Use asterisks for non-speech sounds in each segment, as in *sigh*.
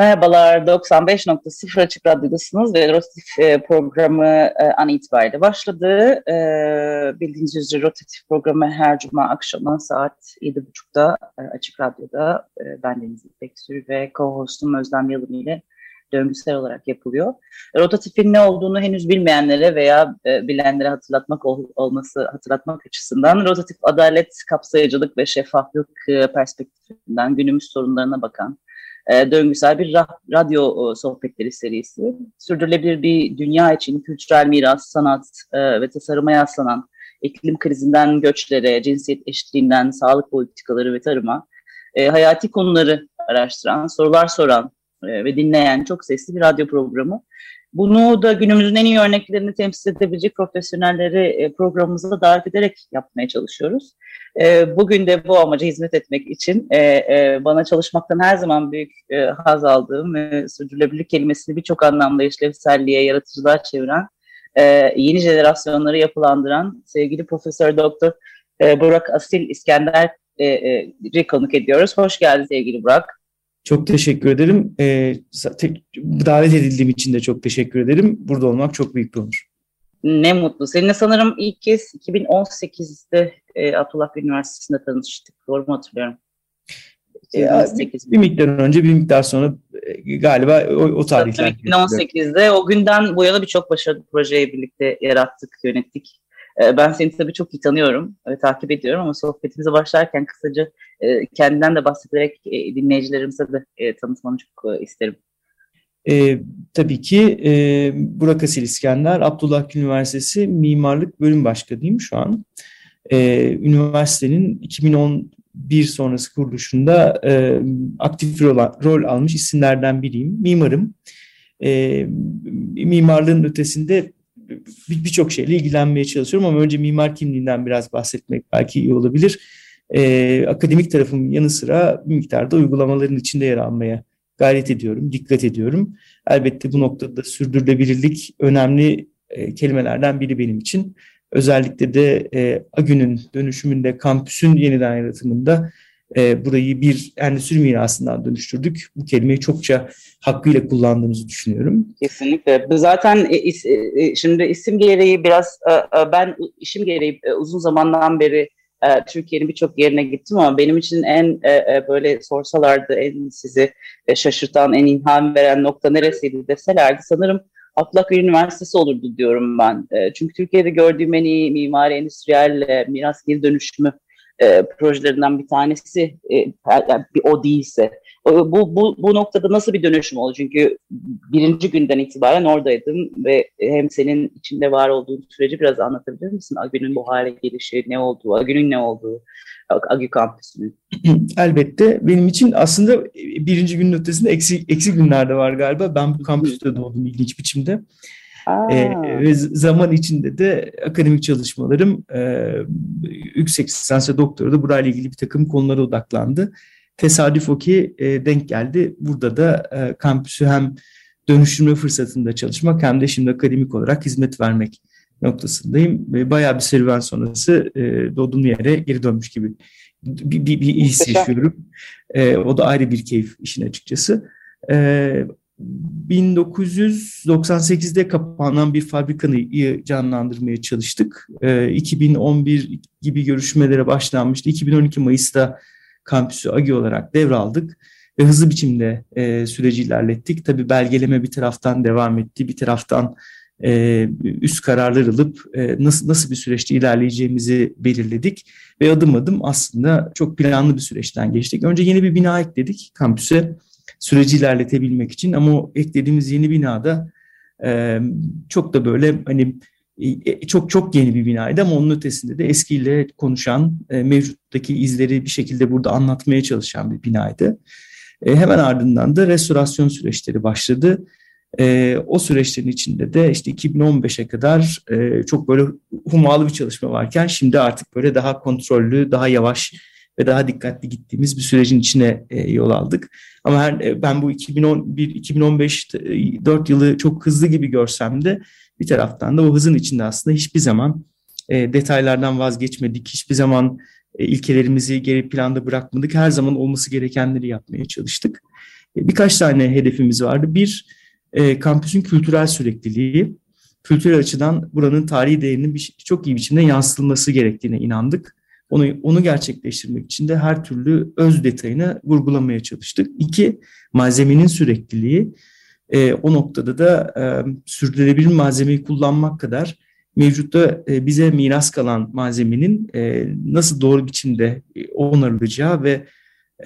Merhabalar, 95.0 Açık Radyo'dasınız ve Rotatif e, programı e, an itibariyle başladı. E, bildiğiniz üzere Rotatif programı her cuma akşamı saat 7.30'da Açık Radyo'da ben Deniz İpek ve co-hostum Özlem Yalım ile döngüsel olarak yapılıyor. Rotatifin ne olduğunu henüz bilmeyenlere veya bilenlere hatırlatmak olması hatırlatmak açısından rotatif adalet, kapsayıcılık ve şeffaflık perspektifinden günümüz sorunlarına bakan e, döngüsel bir radyo sohbetleri serisi. Sürdürülebilir bir dünya için kültürel miras, sanat e, ve tasarıma yaslanan iklim krizinden göçlere, cinsiyet eşitliğinden sağlık politikaları ve tarıma e, hayati konuları araştıran, sorular soran ve dinleyen çok sesli bir radyo programı. Bunu da günümüzün en iyi örneklerini temsil edebilecek profesyonelleri programımıza davet ederek yapmaya çalışıyoruz. E, bugün de bu amaca hizmet etmek için e, e, bana çalışmaktan her zaman büyük e, haz aldığım ve sürdürülebilirlik kelimesini birçok anlamda işlevselliğe, yaratıcılığa çeviren, e, yeni jenerasyonları yapılandıran sevgili Profesör Doktor e, Burak Asil İskender e, e, konuk ediyoruz. Hoş geldin sevgili Burak. Çok teşekkür ederim. E, tek, davet edildiğim için de çok teşekkür ederim. Burada olmak çok büyük bir onur. Ne mutlu. Seninle sanırım ilk kez 2018'de e, Abdullah Üniversitesi'nde tanıştık. Doğru mu hatırlıyorum? Ya, bir, miktar önce bir miktar sonra e, galiba o, o tarihler. 2018'de o günden bu yana birçok başarılı projeyi birlikte yarattık, yönettik. E, ben seni tabii çok iyi tanıyorum ve takip ediyorum ama sohbetimize başlarken kısaca e, kendinden de bahsederek dinleyicilerimize de tanıtmanı çok isterim. E, tabii ki e, Burak Asil İskender, Abdullah Üniversitesi Mimarlık Bölüm Başkanıyım şu an. E, üniversitenin 2011 sonrası kuruluşunda e, aktif rol, rol almış isimlerden biriyim. Mimarım. E, mimarlığın ötesinde birçok bir şeyle ilgilenmeye çalışıyorum ama önce mimar kimliğinden biraz bahsetmek belki iyi olabilir. E, akademik tarafım yanı sıra bir miktarda uygulamaların içinde yer almaya gayret ediyorum, dikkat ediyorum. Elbette bu noktada sürdürülebilirlik önemli e, kelimelerden biri benim için. Özellikle de e, AGÜ'nün dönüşümünde, kampüsün yeniden yaratımında e, burayı bir endüstri mirasından dönüştürdük. Bu kelimeyi çokça hakkıyla kullandığımızı düşünüyorum. Kesinlikle. Zaten e, is, e, e şimdi isim gereği biraz ben işim gereği uzun zamandan beri e, Türkiye'nin birçok yerine gittim ama benim için en e, e, böyle sorsalardı en sizi şaşırtan, en ilham veren nokta neresiydi deselerdi sanırım Atlak Üniversitesi olurdu diyorum ben. Çünkü Türkiye'de gördüğüm en iyi mimari endüstriyel miras geri dönüşümü e, projelerinden bir tanesi e, yani bir o değilse bu, bu, bu noktada nasıl bir dönüşüm oldu? Çünkü birinci günden itibaren oradaydım ve hem senin içinde var olduğun süreci biraz anlatabilir misin? Agü'nün bu hale gelişi ne olduğu, Agü'nün ne olduğu, Agü kampüsünün. *clears throat* Elbette benim için aslında birinci günün ötesinde eksi, eksi günlerde var galiba. Ben bu kampüste doğdum ilginç biçimde. Ee, ve zaman içinde de akademik çalışmalarım e, yüksek lisans ve doktora da burayla ilgili bir takım konulara odaklandı. Tesadüf o ki e, denk geldi. Burada da e, kampüsü hem dönüşümlü fırsatında çalışmak hem de şimdi akademik olarak hizmet vermek noktasındayım. Ve bayağı bir serüven sonrası e, doğduğum yere geri dönmüş gibi bir, bir, bir his yaşıyorum. E, o da ayrı bir keyif işin açıkçası. E, 1998'de kapanan bir fabrikayı canlandırmaya çalıştık. E, 2011 gibi görüşmelere başlanmıştı. 2012 Mayıs'ta kampüsü AGI olarak devraldık ve hızlı biçimde e, süreci ilerlettik. Tabii belgeleme bir taraftan devam etti, bir taraftan e, üst kararlar alıp e, nasıl nasıl bir süreçte ilerleyeceğimizi belirledik ve adım adım aslında çok planlı bir süreçten geçtik. Önce yeni bir bina ekledik kampüse süreci ilerletebilmek için ama o eklediğimiz yeni binada e, çok da böyle hani e, çok çok yeni bir binaydı ama onun ötesinde de eskiyle konuşan, e, mevcuttaki izleri bir şekilde burada anlatmaya çalışan bir binaydı. E, hemen ardından da restorasyon süreçleri başladı. O süreçlerin içinde de işte 2015'e kadar çok böyle humalı bir çalışma varken şimdi artık böyle daha kontrollü, daha yavaş ve daha dikkatli gittiğimiz bir sürecin içine e, yol aldık. Ama her, e, ben bu 2011-2015 4 yılı çok hızlı gibi görsem de bir taraftan da o hızın içinde aslında hiçbir zaman e, detaylardan vazgeçmedik. Hiçbir zaman e, ilkelerimizi geri planda bırakmadık. Her zaman olması gerekenleri yapmaya çalıştık. E, birkaç tane hedefimiz vardı. Bir, e, kampüsün kültürel sürekliliği. Kültürel açıdan buranın tarihi değerinin çok iyi biçimde yansıtılması gerektiğine inandık. Onu, onu gerçekleştirmek için de her türlü öz detayını vurgulamaya çalıştık. İki, malzemenin sürekliliği. E, o noktada da e, sürdürülebilir malzemeyi kullanmak kadar mevcutta e, bize miras kalan malzemenin e, nasıl doğru biçimde e, onarılacağı ve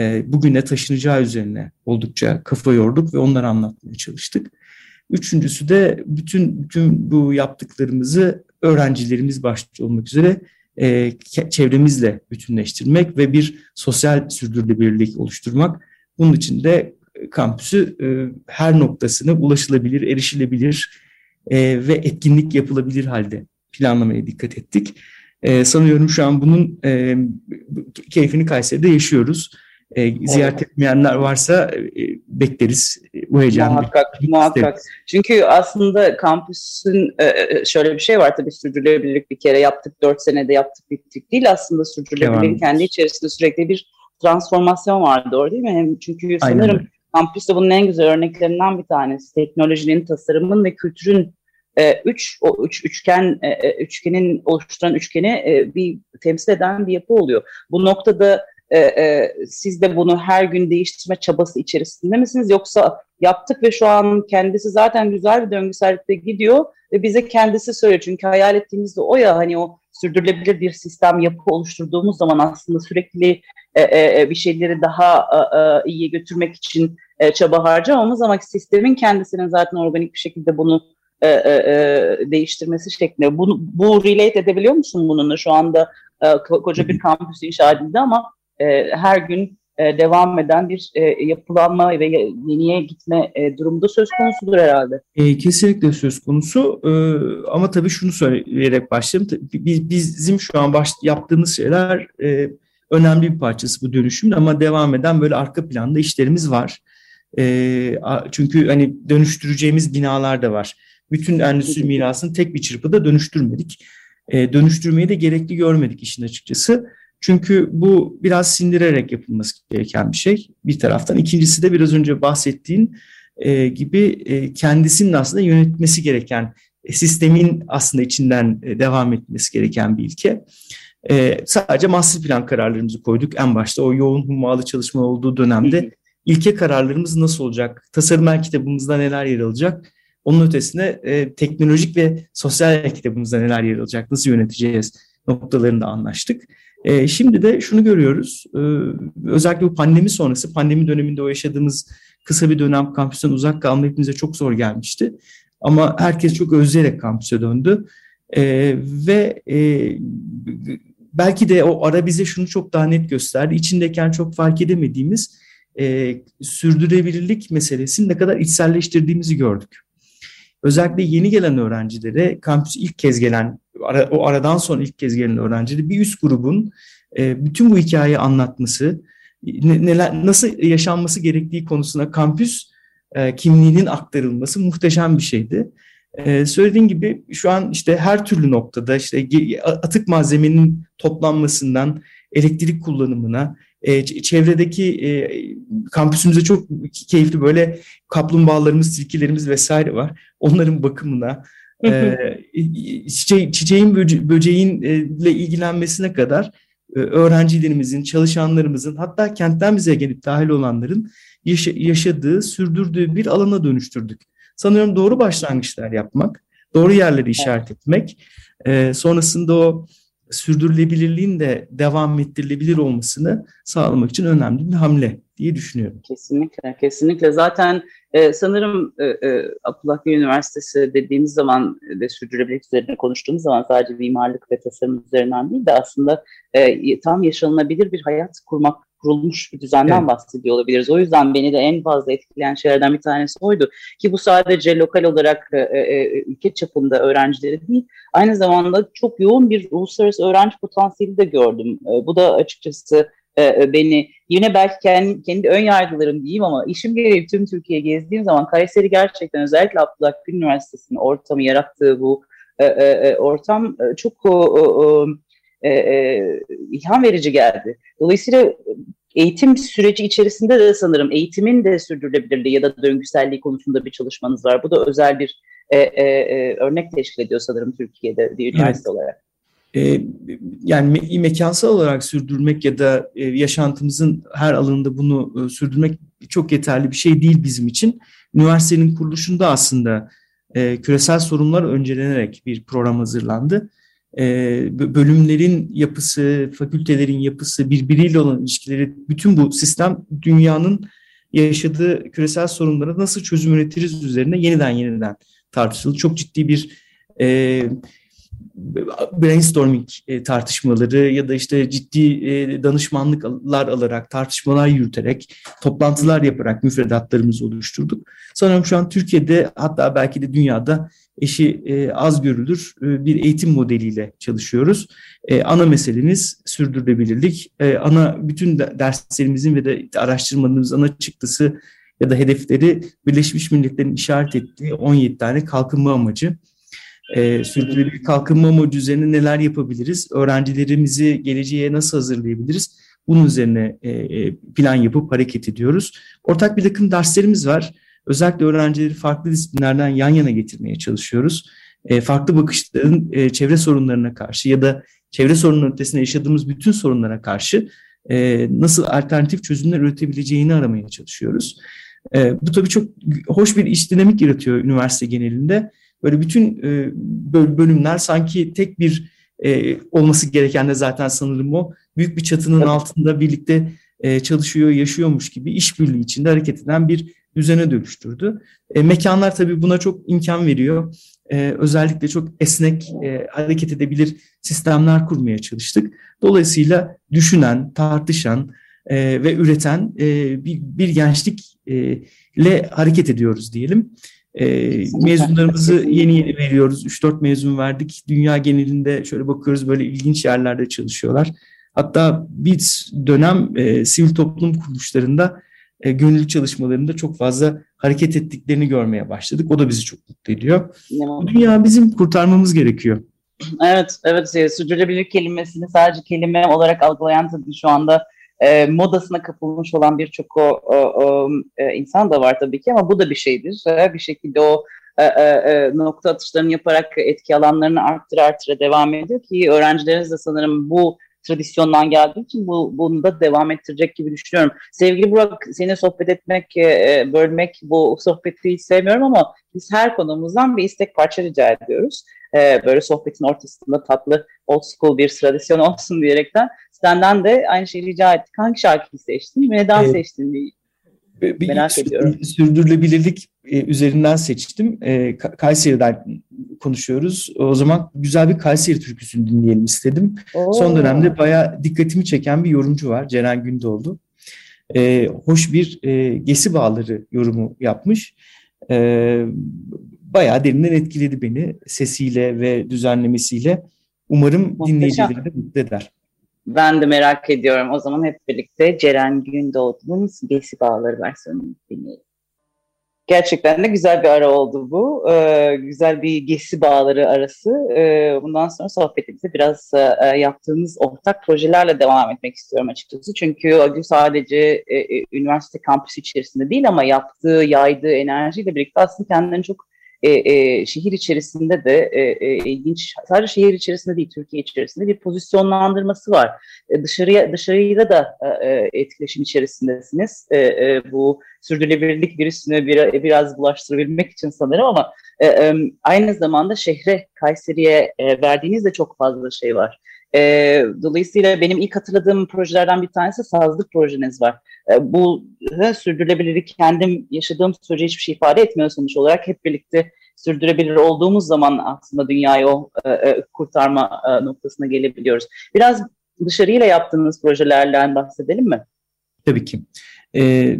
e, bugüne taşınacağı üzerine oldukça kafa yorduk ve onları anlatmaya çalıştık. Üçüncüsü de bütün bütün bu yaptıklarımızı öğrencilerimiz başta olmak üzere e, çevremizle bütünleştirmek ve bir sosyal sürdürülebilirlik oluşturmak. Bunun için de kampüsü e, her noktasına ulaşılabilir, erişilebilir e, ve etkinlik yapılabilir halde planlamaya dikkat ettik. E, sanıyorum şu an bunun e, keyfini Kayseri'de yaşıyoruz. E, ziyaret evet. etmeyenler varsa e, bekleriz. Bu heyecanı. Muhakkak, muhakkak. Çünkü aslında kampüsün e, e, şöyle bir şey var tabii sürdürülebilirlik bir kere yaptık, dört senede yaptık bittik değil. Aslında sürdürülebilirlik kendi içerisinde sürekli bir transformasyon var doğru değil mi? Hem çünkü sanırım kampüste bunun en güzel örneklerinden bir tanesi. Teknolojinin, tasarımın ve kültürün e, üç o üç üçgen e, e, üçgenin oluşturan üçgeni e, bir temsil eden bir yapı oluyor. Bu noktada e, e, siz de bunu her gün değiştirme çabası içerisinde misiniz yoksa yaptık ve şu an kendisi zaten güzel bir döngüsellikte gidiyor ve bize kendisi söylüyor çünkü hayal ettiğimizde o ya hani o sürdürülebilir bir sistem yapı oluşturduğumuz zaman aslında sürekli e, e, e bir şeyleri daha e, e, iyiye götürmek için e, çaba harcamamız ama sistemin kendisinin zaten organik bir şekilde bunu e, e, e, değiştirmesi şeklinde. Bunu, bu relate edebiliyor musun bununla? Şu anda e, koca bir kampüs inşa edildi ama e, her gün e, devam eden bir e, yapılanma ve yeniye gitme e, durumda söz konusudur herhalde. E, kesinlikle söz konusu e, ama tabii şunu söyleyerek başlayayım. Biz, bizim şu an baş, yaptığımız şeyler e, önemli bir parçası bu dönüşümün ama devam eden böyle arka planda işlerimiz var. E, çünkü hani dönüştüreceğimiz binalar da var bütün endüstri mirasını tek bir çırpıda dönüştürmedik. E, dönüştürmeyi de gerekli görmedik işin açıkçası. Çünkü bu biraz sindirerek yapılması gereken bir şey bir taraftan. İkincisi de biraz önce bahsettiğin e, gibi e, kendisinin aslında yönetmesi gereken e, sistemin aslında içinden e, devam etmesi gereken bir ilke. E, sadece master plan kararlarımızı koyduk en başta o yoğun hummalı çalışma olduğu dönemde. ilke kararlarımız nasıl olacak? Tasarım kitabımızda neler yer alacak? Onun ötesinde e, teknolojik ve sosyal kitabımızda neler yer alacak, nasıl yöneteceğiz noktalarında anlaştık. E, şimdi de şunu görüyoruz, e, özellikle bu pandemi sonrası, pandemi döneminde o yaşadığımız kısa bir dönem kampüsten uzak kalma hepimize çok zor gelmişti. Ama herkes çok özleyerek kampüse döndü. E, ve e, belki de o ara bize şunu çok daha net gösterdi. İçindeyken çok fark edemediğimiz e, sürdürülebilirlik meselesini ne kadar içselleştirdiğimizi gördük. Özellikle yeni gelen öğrencilere, kampüs ilk kez gelen, o aradan sonra ilk kez gelen öğrencilere bir üst grubun e, bütün bu hikayeyi anlatması, neler nasıl yaşanması gerektiği konusuna kampüs e, kimliğinin aktarılması muhteşem bir şeydi. Ee, söylediğin gibi şu an işte her türlü noktada işte atık malzemenin toplanmasından elektrik kullanımına, e, çevredeki e, kampüsümüzde çok keyifli böyle kaplumbağalarımız, tilkilerimiz vesaire var. Onların bakımına, çiçeğin, çiçeğin böce, böceğinle ilgilenmesine kadar e, öğrencilerimizin, çalışanlarımızın hatta kentten bize gelip dahil olanların yaşa, yaşadığı, sürdürdüğü bir alana dönüştürdük. Sanıyorum doğru başlangıçlar yapmak, doğru yerleri işaret etmek, e, sonrasında o sürdürülebilirliğin de devam ettirilebilir olmasını sağlamak için önemli bir hamle diye düşünüyorum. Kesinlikle, kesinlikle. Zaten e, sanırım e, e, Abdullah Gül Üniversitesi dediğimiz zaman ve sürdürülebilirlik üzerine konuştuğumuz zaman sadece mimarlık ve tasarım üzerinden değil de aslında e, tam yaşanılabilir bir hayat kurmak kurulmuş bir düzenden evet. bahsediyor olabiliriz. O yüzden beni de en fazla etkileyen şeylerden bir tanesi oydu. Ki bu sadece lokal olarak e, e, ülke çapında öğrencileri değil, aynı zamanda çok yoğun bir uluslararası öğrenci potansiyeli de gördüm. E, bu da açıkçası e, beni yine belki kendi, kendi ön yargılarım diyeyim ama işim gereği tüm Türkiye gezdiğim zaman Kayseri gerçekten özellikle Abdullah Gül Üniversitesi'nin ortamı yarattığı bu e, e, ortam e, çok e, e, ilham verici geldi. Dolayısıyla eğitim süreci içerisinde de sanırım eğitimin de sürdürülebilirliği ya da döngüselliği konusunda bir çalışmanız var. Bu da özel bir e, e, e, örnek teşkil ediyor sanırım Türkiye'de bir üniversite evet. olarak. E, yani me- mekansal olarak sürdürmek ya da e, yaşantımızın her alanında bunu e, sürdürmek çok yeterli bir şey değil bizim için. Üniversitenin kuruluşunda aslında e, küresel sorunlar öncelenerek bir program hazırlandı. Bölümlerin yapısı, fakültelerin yapısı, birbiriyle olan ilişkileri, bütün bu sistem dünyanın yaşadığı küresel sorunlara nasıl çözüm üretiriz üzerine yeniden yeniden tartışıldı. Çok ciddi bir e, brainstorming e, tartışmaları ya da işte ciddi e, danışmanlıklar alarak, tartışmalar yürüterek, toplantılar yaparak müfredatlarımızı oluşturduk. Sanırım şu an Türkiye'de hatta belki de dünyada eşi e, az görülür bir eğitim modeliyle çalışıyoruz. Ana meselemiz sürdürülebilirlik. Ana bütün derslerimizin ve de araştırmalarımızın ana çıktısı ya da hedefleri Birleşmiş Milletler'in işaret ettiği 17 tane kalkınma amacı e, sürdürülebilir kalkınma üzerine neler yapabiliriz? Öğrencilerimizi geleceğe nasıl hazırlayabiliriz? Bunun üzerine e, e, plan yapıp hareket ediyoruz. Ortak bir takım derslerimiz var. Özellikle öğrencileri farklı disiplinlerden yan yana getirmeye çalışıyoruz. E, farklı bakışların e, çevre sorunlarına karşı ya da çevre sorunların ötesinde yaşadığımız bütün sorunlara karşı e, nasıl alternatif çözümler üretebileceğini aramaya çalışıyoruz. E, bu tabii çok hoş bir iş dinamik yaratıyor üniversite genelinde böyle bütün e, bölümler sanki tek bir e, olması gereken de zaten sanırım o. Büyük bir çatının evet. altında birlikte e, çalışıyor, yaşıyormuş gibi işbirliği içinde hareket eden bir düzene dönüştürdü. E, mekanlar tabii buna çok imkan veriyor. E, özellikle çok esnek e, hareket edebilir sistemler kurmaya çalıştık. Dolayısıyla düşünen, tartışan e, ve üreten e, bir, bir gençlikle hareket ediyoruz diyelim. E, mezunlarımızı yeni yeni veriyoruz. 3-4 mezun verdik. Dünya genelinde şöyle bakıyoruz böyle ilginç yerlerde çalışıyorlar. Hatta biz dönem e, sivil toplum kuruluşlarında e, gönüllü çalışmalarında çok fazla hareket ettiklerini görmeye başladık. O da bizi çok mutlu ediyor. Bu dünya bizim kurtarmamız gerekiyor. Evet, evet. Sürdürülebilir kelimesini sadece kelime olarak algılayan tabii şu anda e, modasına kapılmış olan birçok o, o, o e, insan da var tabii ki ama bu da bir şeydir. E, bir şekilde o e, e, e, nokta atışlarını yaparak etki alanlarını arttır arttıra devam ediyor ki öğrencileriniz de sanırım bu tradisyondan geldiği için bu, bunu da devam ettirecek gibi düşünüyorum. Sevgili Burak, seni sohbet etmek, e, bölmek bu sohbeti hiç sevmiyorum ama biz her konumuzdan bir istek parça rica ediyoruz. E, böyle sohbetin ortasında tatlı old school bir tradisyon *laughs* olsun diyerekten Senden de aynı şeyi rica ettik. Hangi şarkıyı seçtin ve neden evet. seçtin diye bir merak ediyorum. Sürdürülebilirlik e, üzerinden seçtim. E, Kayseri'den konuşuyoruz. O zaman güzel bir Kayseri türküsünü dinleyelim istedim. Oo. Son dönemde bayağı dikkatimi çeken bir yorumcu var. Ceren Gündoğdu. E, hoş bir Gesi Bağları yorumu yapmış. Bayağı derinden etkiledi beni sesiyle ve düzenlemesiyle. Umarım dinleyicileri de mutlu eder. Ben de merak ediyorum. O zaman hep birlikte Ceren Gündoğdu'nun Gesi Bağları versiyonunu dinleyelim. Gerçekten de güzel bir ara oldu bu. Ee, güzel bir gesi bağları arası. Ee, bundan sonra sohbetimize biraz e, yaptığımız ortak projelerle devam etmek istiyorum açıkçası. Çünkü Agü sadece e, e, üniversite kampüsü içerisinde değil ama yaptığı, yaydığı enerjiyle birlikte aslında kendini çok e, e, şehir içerisinde de e, e, ilginç, sadece şehir içerisinde değil, Türkiye içerisinde bir pozisyonlandırması var. E, dışarıya dışarıyla da e, e, etkileşim içerisindesiniz. E, e, bu sürdürülebilirlik virüsünü bir, biraz bulaştırabilmek için sanırım ama e, e, aynı zamanda şehre, Kayseri'ye e, verdiğiniz de çok fazla şey var. E, dolayısıyla benim ilk hatırladığım projelerden bir tanesi sazlık projeniz var. E, bu e, sürdürülebilirlik kendim yaşadığım sürece hiçbir şey ifade etmiyor sonuç olarak. Hep birlikte sürdürebilir olduğumuz zaman aslında dünyayı o e, e, kurtarma e, noktasına gelebiliyoruz. Biraz dışarıyla yaptığınız projelerden bahsedelim mi? Tabii ki. E,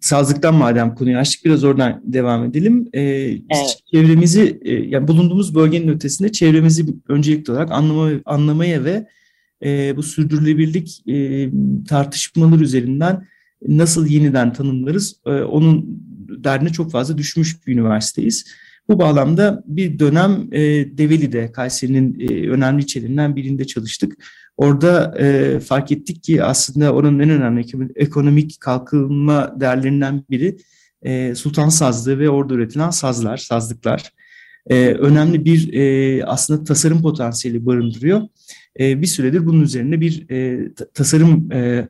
sazlıktan madem konuyu açtık biraz oradan devam edelim. E, evet. Çevremizi, e, yani bulunduğumuz bölgenin ötesinde çevremizi öncelikli olarak anlama, anlamaya ve e, bu sürdürülebilirlik e, tartışmalar üzerinden nasıl yeniden tanımlarız e, onun derdine çok fazla düşmüş bir üniversiteyiz. Bu bağlamda bir dönem e, Develi'de, Kayseri'nin e, önemli ilçelerinden birinde çalıştık. Orada e, fark ettik ki aslında oranın en önemli ekonomik kalkınma değerlerinden biri e, sultan sazlığı ve orada üretilen sazlar, sazlıklar. E, önemli bir e, aslında tasarım potansiyeli barındırıyor. E, bir süredir bunun üzerine bir e, tasarım e,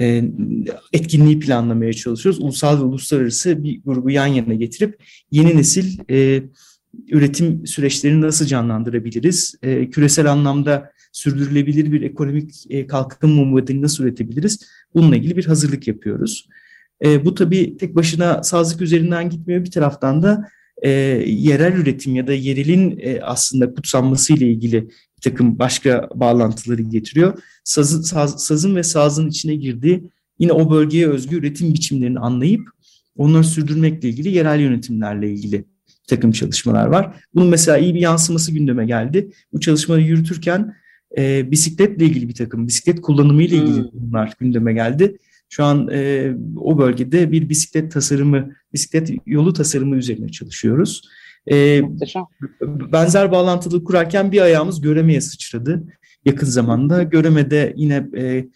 e, etkinliği planlamaya çalışıyoruz. Ulusal ve uluslararası bir grubu yan yana getirip yeni nesil e, üretim süreçlerini nasıl canlandırabiliriz? E, küresel anlamda sürdürülebilir bir ekonomik kalkınma modelini nasıl üretebiliriz? Bununla ilgili bir hazırlık yapıyoruz. Bu tabii tek başına sazlık üzerinden gitmiyor. Bir taraftan da yerel üretim ya da yerelin aslında kutsanması ile ilgili takım başka bağlantıları getiriyor. Sazın, saz, sazın ve sazın içine girdiği yine o bölgeye özgü üretim biçimlerini anlayıp onları sürdürmekle ilgili yerel yönetimlerle ilgili takım çalışmalar var. Bunun mesela iyi bir yansıması gündeme geldi. Bu çalışmayı yürütürken e, bisikletle ilgili bir takım, bisiklet kullanımı ile ilgili hmm. bunlar gündeme geldi. Şu an e, o bölgede bir bisiklet tasarımı, bisiklet yolu tasarımı üzerine çalışıyoruz. E, benzer bağlantılı kurarken bir ayağımız Göreme'ye sıçradı yakın zamanda. Göreme'de yine e,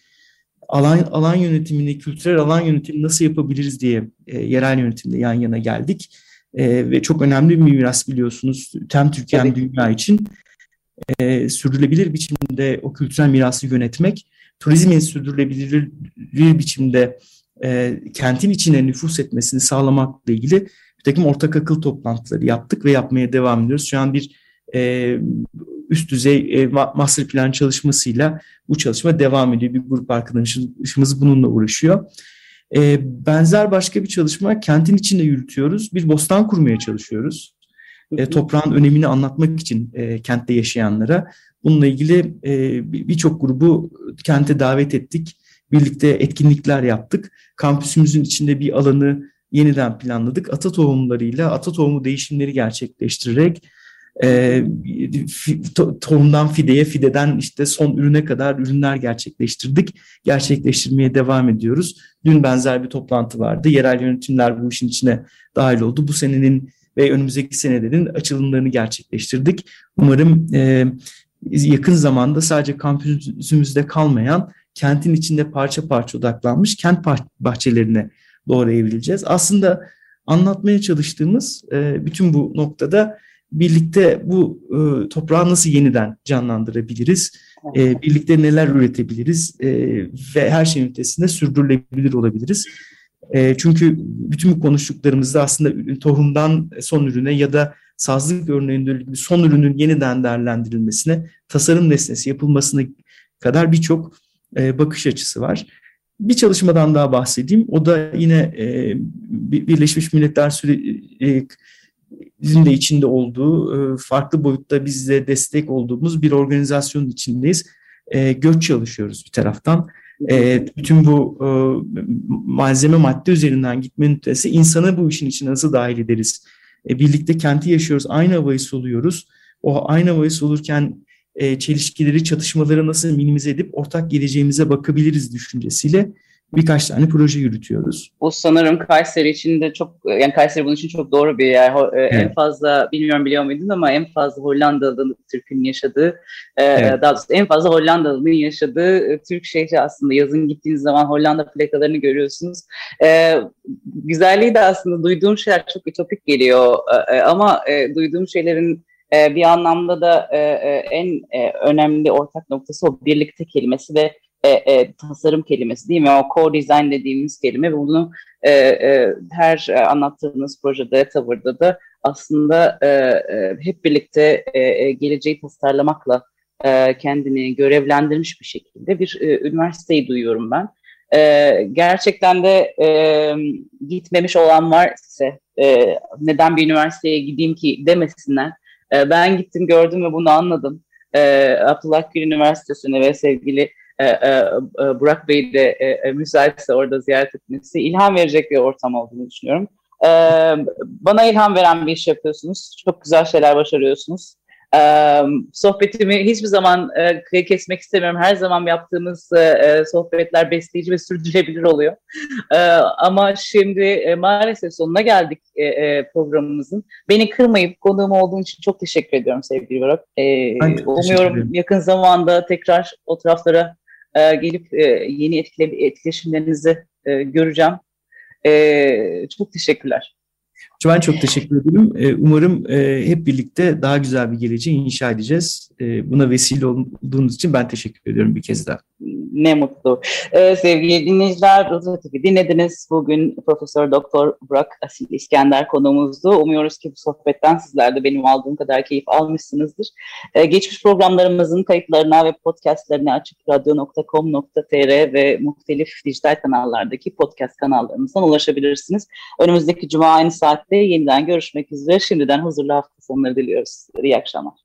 alan alan yönetimini, kültürel alan yönetimi nasıl yapabiliriz diye e, yerel yönetimde yan yana geldik. E, ve çok önemli bir miras biliyorsunuz. Hem Türkiye hem dünya için e, sürdürülebilir biçimde o kültürel mirası yönetmek turizmin sürdürülebilir biçimde e, kentin içine nüfus etmesini sağlamakla ilgili bir takım ortak akıl toplantıları yaptık ve yapmaya devam ediyoruz. Şu an bir e, üst düzey e, master plan çalışmasıyla bu çalışma devam ediyor. Bir grup arkadaşımız bununla uğraşıyor. E, benzer başka bir çalışma kentin içinde yürütüyoruz. Bir bostan kurmaya çalışıyoruz. E, toprağın önemini anlatmak için e, kentte yaşayanlara. Bununla ilgili e, birçok grubu kente davet ettik. Birlikte etkinlikler yaptık. Kampüsümüzün içinde bir alanı yeniden planladık. Ata tohumlarıyla ata tohumu değişimleri gerçekleştirerek e, to, tohumdan fideye, fideden işte son ürüne kadar ürünler gerçekleştirdik. Gerçekleştirmeye devam ediyoruz. Dün benzer bir toplantı vardı. Yerel yönetimler bu işin içine dahil oldu. Bu senenin ve önümüzdeki senelerin açılımlarını gerçekleştirdik. Umarım e, yakın zamanda sadece kampüsümüzde kalmayan kentin içinde parça parça odaklanmış kent bahçelerine doğru evrileceğiz. Aslında anlatmaya çalıştığımız e, bütün bu noktada birlikte bu e, toprağı nasıl yeniden canlandırabiliriz, e, birlikte neler üretebiliriz ve her şeyin ötesinde sürdürülebilir olabiliriz. çünkü bütün bu konuştuklarımızda aslında tohumdan son ürüne ya da sazlık örneğinde gibi son ürünün yeniden değerlendirilmesine, tasarım nesnesi yapılmasına kadar birçok bakış açısı var. Bir çalışmadan daha bahsedeyim. O da yine e, Birleşmiş Milletler sürecinin de içinde olduğu, e, farklı boyutta bizle destek olduğumuz bir organizasyonun içindeyiz. E, göç çalışıyoruz bir taraftan. E, bütün bu e, malzeme madde üzerinden gitmenin ötesi insanı bu işin içine nasıl dahil ederiz? E, birlikte kenti yaşıyoruz, aynı havayı soluyoruz. O aynı havayı solurken e, çelişkileri, çatışmaları nasıl minimize edip ortak geleceğimize bakabiliriz düşüncesiyle birkaç tane proje yürütüyoruz. Bu sanırım Kayseri için de çok, yani Kayseri bunun için çok doğru bir yer. E, evet. En fazla, bilmiyorum biliyor muydun ama en fazla Hollandalı'nın Türk'ün yaşadığı, e, evet. daha doğrusu en fazla Hollandalı'nın yaşadığı e, Türk şehri aslında. Yazın gittiğiniz zaman Hollanda plakalarını görüyorsunuz. Güzelliği de aslında duyduğum şeyler çok ütopik geliyor ama duyduğum şeylerin bir anlamda da en önemli ortak noktası o birlikte kelimesi ve e, e, tasarım kelimesi değil mi? O co-design dediğimiz kelime ve bunu e, e, her e, anlattığınız projede, tavırda da aslında e, e, hep birlikte e, e, geleceği tasarlamakla e, kendini görevlendirmiş bir şekilde bir e, üniversiteyi duyuyorum ben. E, gerçekten de e, gitmemiş olan var ise e, neden bir üniversiteye gideyim ki demesinler. E, ben gittim gördüm ve bunu anladım. E, Abdullah Gül Üniversitesi'ne ve sevgili e, e, e, Burak Bey de e, müsaitse orada ziyaret etmesi ilham verecek bir ortam olduğunu düşünüyorum. bana ilham veren bir iş yapıyorsunuz. Çok güzel şeyler başarıyorsunuz. E, sohbetimi hiçbir zaman e, kesmek istemiyorum. Her zaman yaptığımız e, sohbetler besleyici ve sürdürülebilir oluyor. E, ama şimdi e, maalesef sonuna geldik e, e, programımızın. Beni kırmayıp konuğum olduğun için çok teşekkür ediyorum sevgili Burak. E, umuyorum yakın zamanda tekrar o taraflara e, gelip e, yeni etkile, etkileşimlerinizi e, göreceğim. E, çok teşekkürler. Ben çok teşekkür ederim. Ee, umarım e, hep birlikte daha güzel bir geleceği inşa edeceğiz. Ee, buna vesile olduğunuz için ben teşekkür ediyorum bir kez daha. Ne mutlu. Ee, sevgili dinleyiciler, Roza TV dinlediniz. Bugün Profesör Doktor Burak Asil İskender konuğumuzdu. Umuyoruz ki bu sohbetten sizler de benim aldığım kadar keyif almışsınızdır. Ee, geçmiş programlarımızın kayıtlarına ve podcastlerine açıkradyo.com.tr ve muhtelif dijital kanallardaki podcast kanallarımızdan ulaşabilirsiniz. Önümüzdeki cuma aynı saatte yeniden görüşmek üzere. Şimdiden huzurlu hafta sonları diliyoruz. İyi akşamlar.